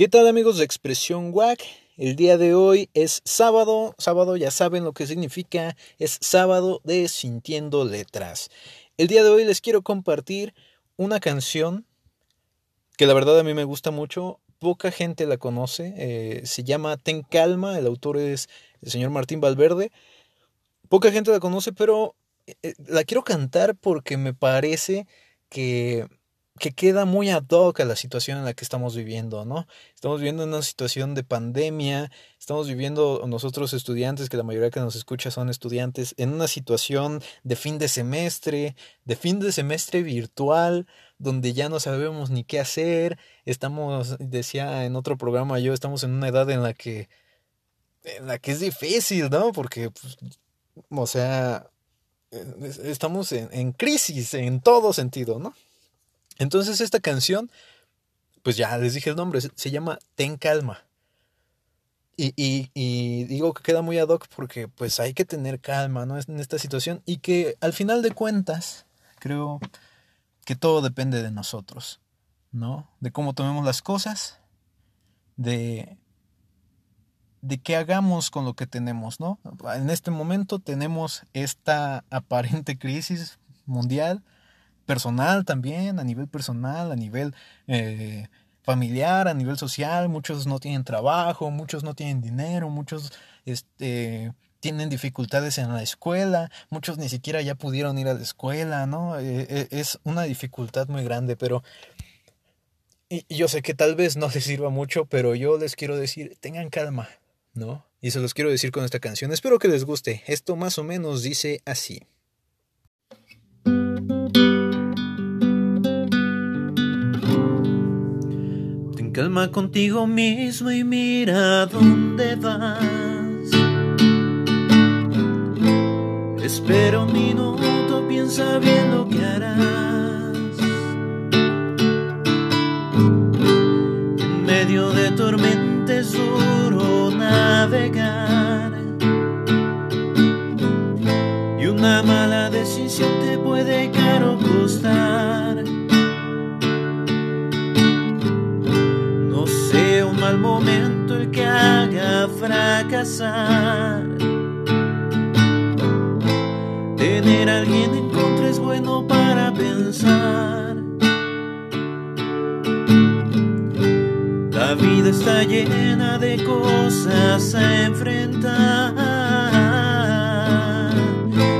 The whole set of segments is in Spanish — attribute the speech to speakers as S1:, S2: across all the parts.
S1: ¿Qué tal amigos de Expresión WAC? El día de hoy es sábado, sábado ya saben lo que significa, es sábado de Sintiendo Letras. El día de hoy les quiero compartir una canción que la verdad a mí me gusta mucho, poca gente la conoce, eh, se llama Ten Calma, el autor es el señor Martín Valverde, poca gente la conoce, pero eh, eh, la quiero cantar porque me parece que que queda muy ad hoc a la situación en la que estamos viviendo, ¿no? Estamos viviendo una situación de pandemia, estamos viviendo nosotros estudiantes, que la mayoría que nos escucha son estudiantes, en una situación de fin de semestre, de fin de semestre virtual, donde ya no sabemos ni qué hacer, estamos, decía en otro programa yo, estamos en una edad en la que, en la que es difícil, ¿no? Porque, pues, o sea, estamos en, en crisis en todo sentido, ¿no? Entonces esta canción, pues ya les dije el nombre, se llama Ten Calma. Y, digo que queda muy ad hoc porque pues hay que tener calma ¿no? en esta situación y que al final de cuentas creo que todo depende de nosotros, ¿no? De cómo tomemos las cosas, de, de qué hagamos con lo que tenemos, ¿no? En este momento tenemos esta aparente crisis mundial, personal también, a nivel personal, a nivel eh, familiar, a nivel social, muchos no tienen trabajo, muchos no tienen dinero, muchos este, tienen dificultades en la escuela, muchos ni siquiera ya pudieron ir a la escuela, ¿no? Eh, eh, es una dificultad muy grande, pero y yo sé que tal vez no les sirva mucho, pero yo les quiero decir, tengan calma, ¿no? Y se los quiero decir con esta canción. Espero que les guste. Esto más o menos dice así.
S2: Calma contigo mismo y mira dónde vas. Espera un minuto, piensa bien lo que harás. En medio de tormentas duro navegar. Y una mala decisión fracasar. Tener a alguien en contra es bueno para pensar. La vida está llena de cosas a enfrentar,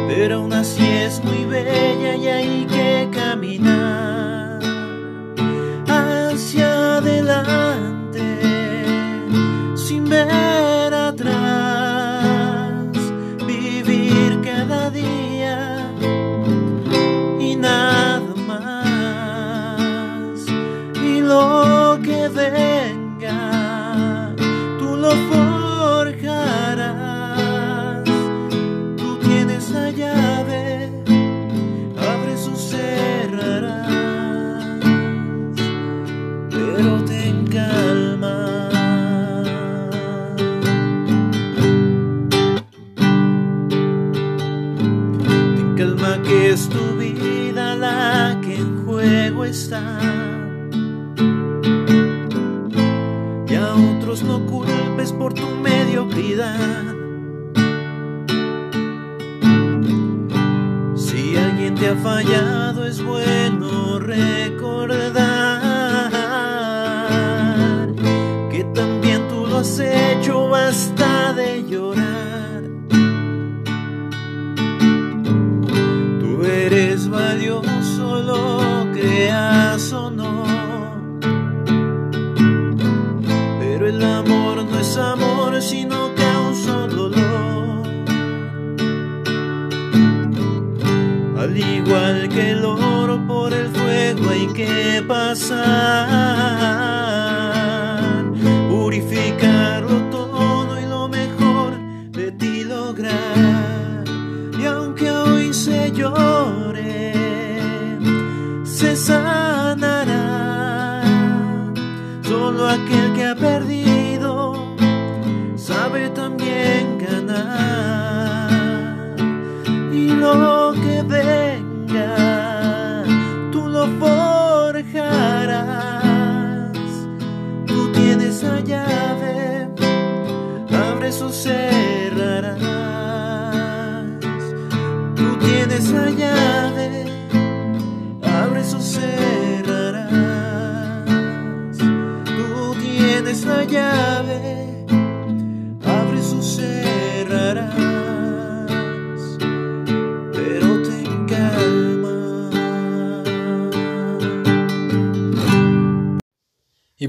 S2: pero aún así es muy bella y hay que caminar que es tu vida la que en juego está. Y a otros no culpes por tu mediocridad. Si alguien te ha fallado es bueno recordar que también tú lo has hecho basta de llorar. Amor no es amor, sino causa dolor. Al igual que el oro por el fuego hay que pasar, purificarlo todo y lo mejor de ti lograr. Y aunque hoy se llore, se sanará. Solo aquel que ha perdido lo que venga, tú lo forjarás. Tú tienes la llave, abres o cerrarás. Tú tienes la
S1: llave.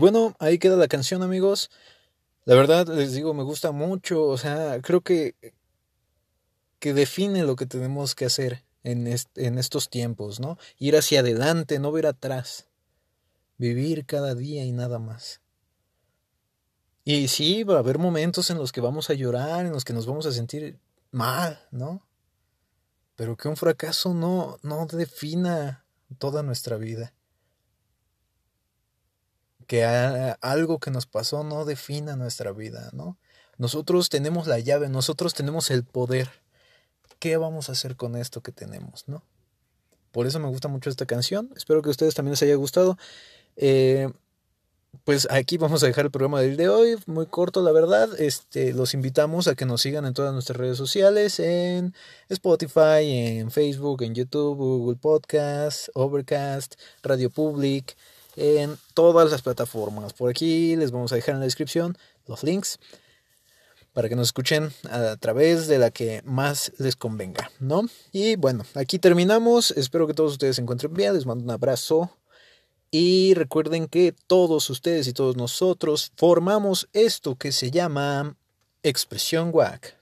S1: Bueno, ahí queda la canción, amigos. La verdad, les digo, me gusta mucho. O sea, creo que, que define lo que tenemos que hacer en, en estos tiempos, ¿no? Ir hacia adelante, no ver atrás. Vivir cada día y nada más. Y sí, va a haber momentos en los que vamos a llorar, en los que nos vamos a sentir mal, ¿no? Pero que un fracaso no, no defina toda nuestra vida. Que algo que nos pasó no defina nuestra vida, ¿no? Nosotros tenemos la llave, nosotros tenemos el poder. ¿Qué vamos a hacer con esto que tenemos, no? Por eso me gusta mucho esta canción. Espero que a ustedes también les haya gustado. Eh, pues aquí vamos a dejar el programa del de hoy, muy corto la verdad. Este, los invitamos a que nos sigan en todas nuestras redes sociales, en Spotify, en Facebook, en YouTube, Google Podcast, Overcast, Radio Public, en todas las plataformas. Por aquí les vamos a dejar en la descripción los links para que nos escuchen a través de la que más les convenga, ¿no? Y bueno, aquí terminamos. Espero que todos ustedes se encuentren bien. Les mando un abrazo. Y recuerden que todos ustedes y todos nosotros formamos esto que se llama expresión WAC.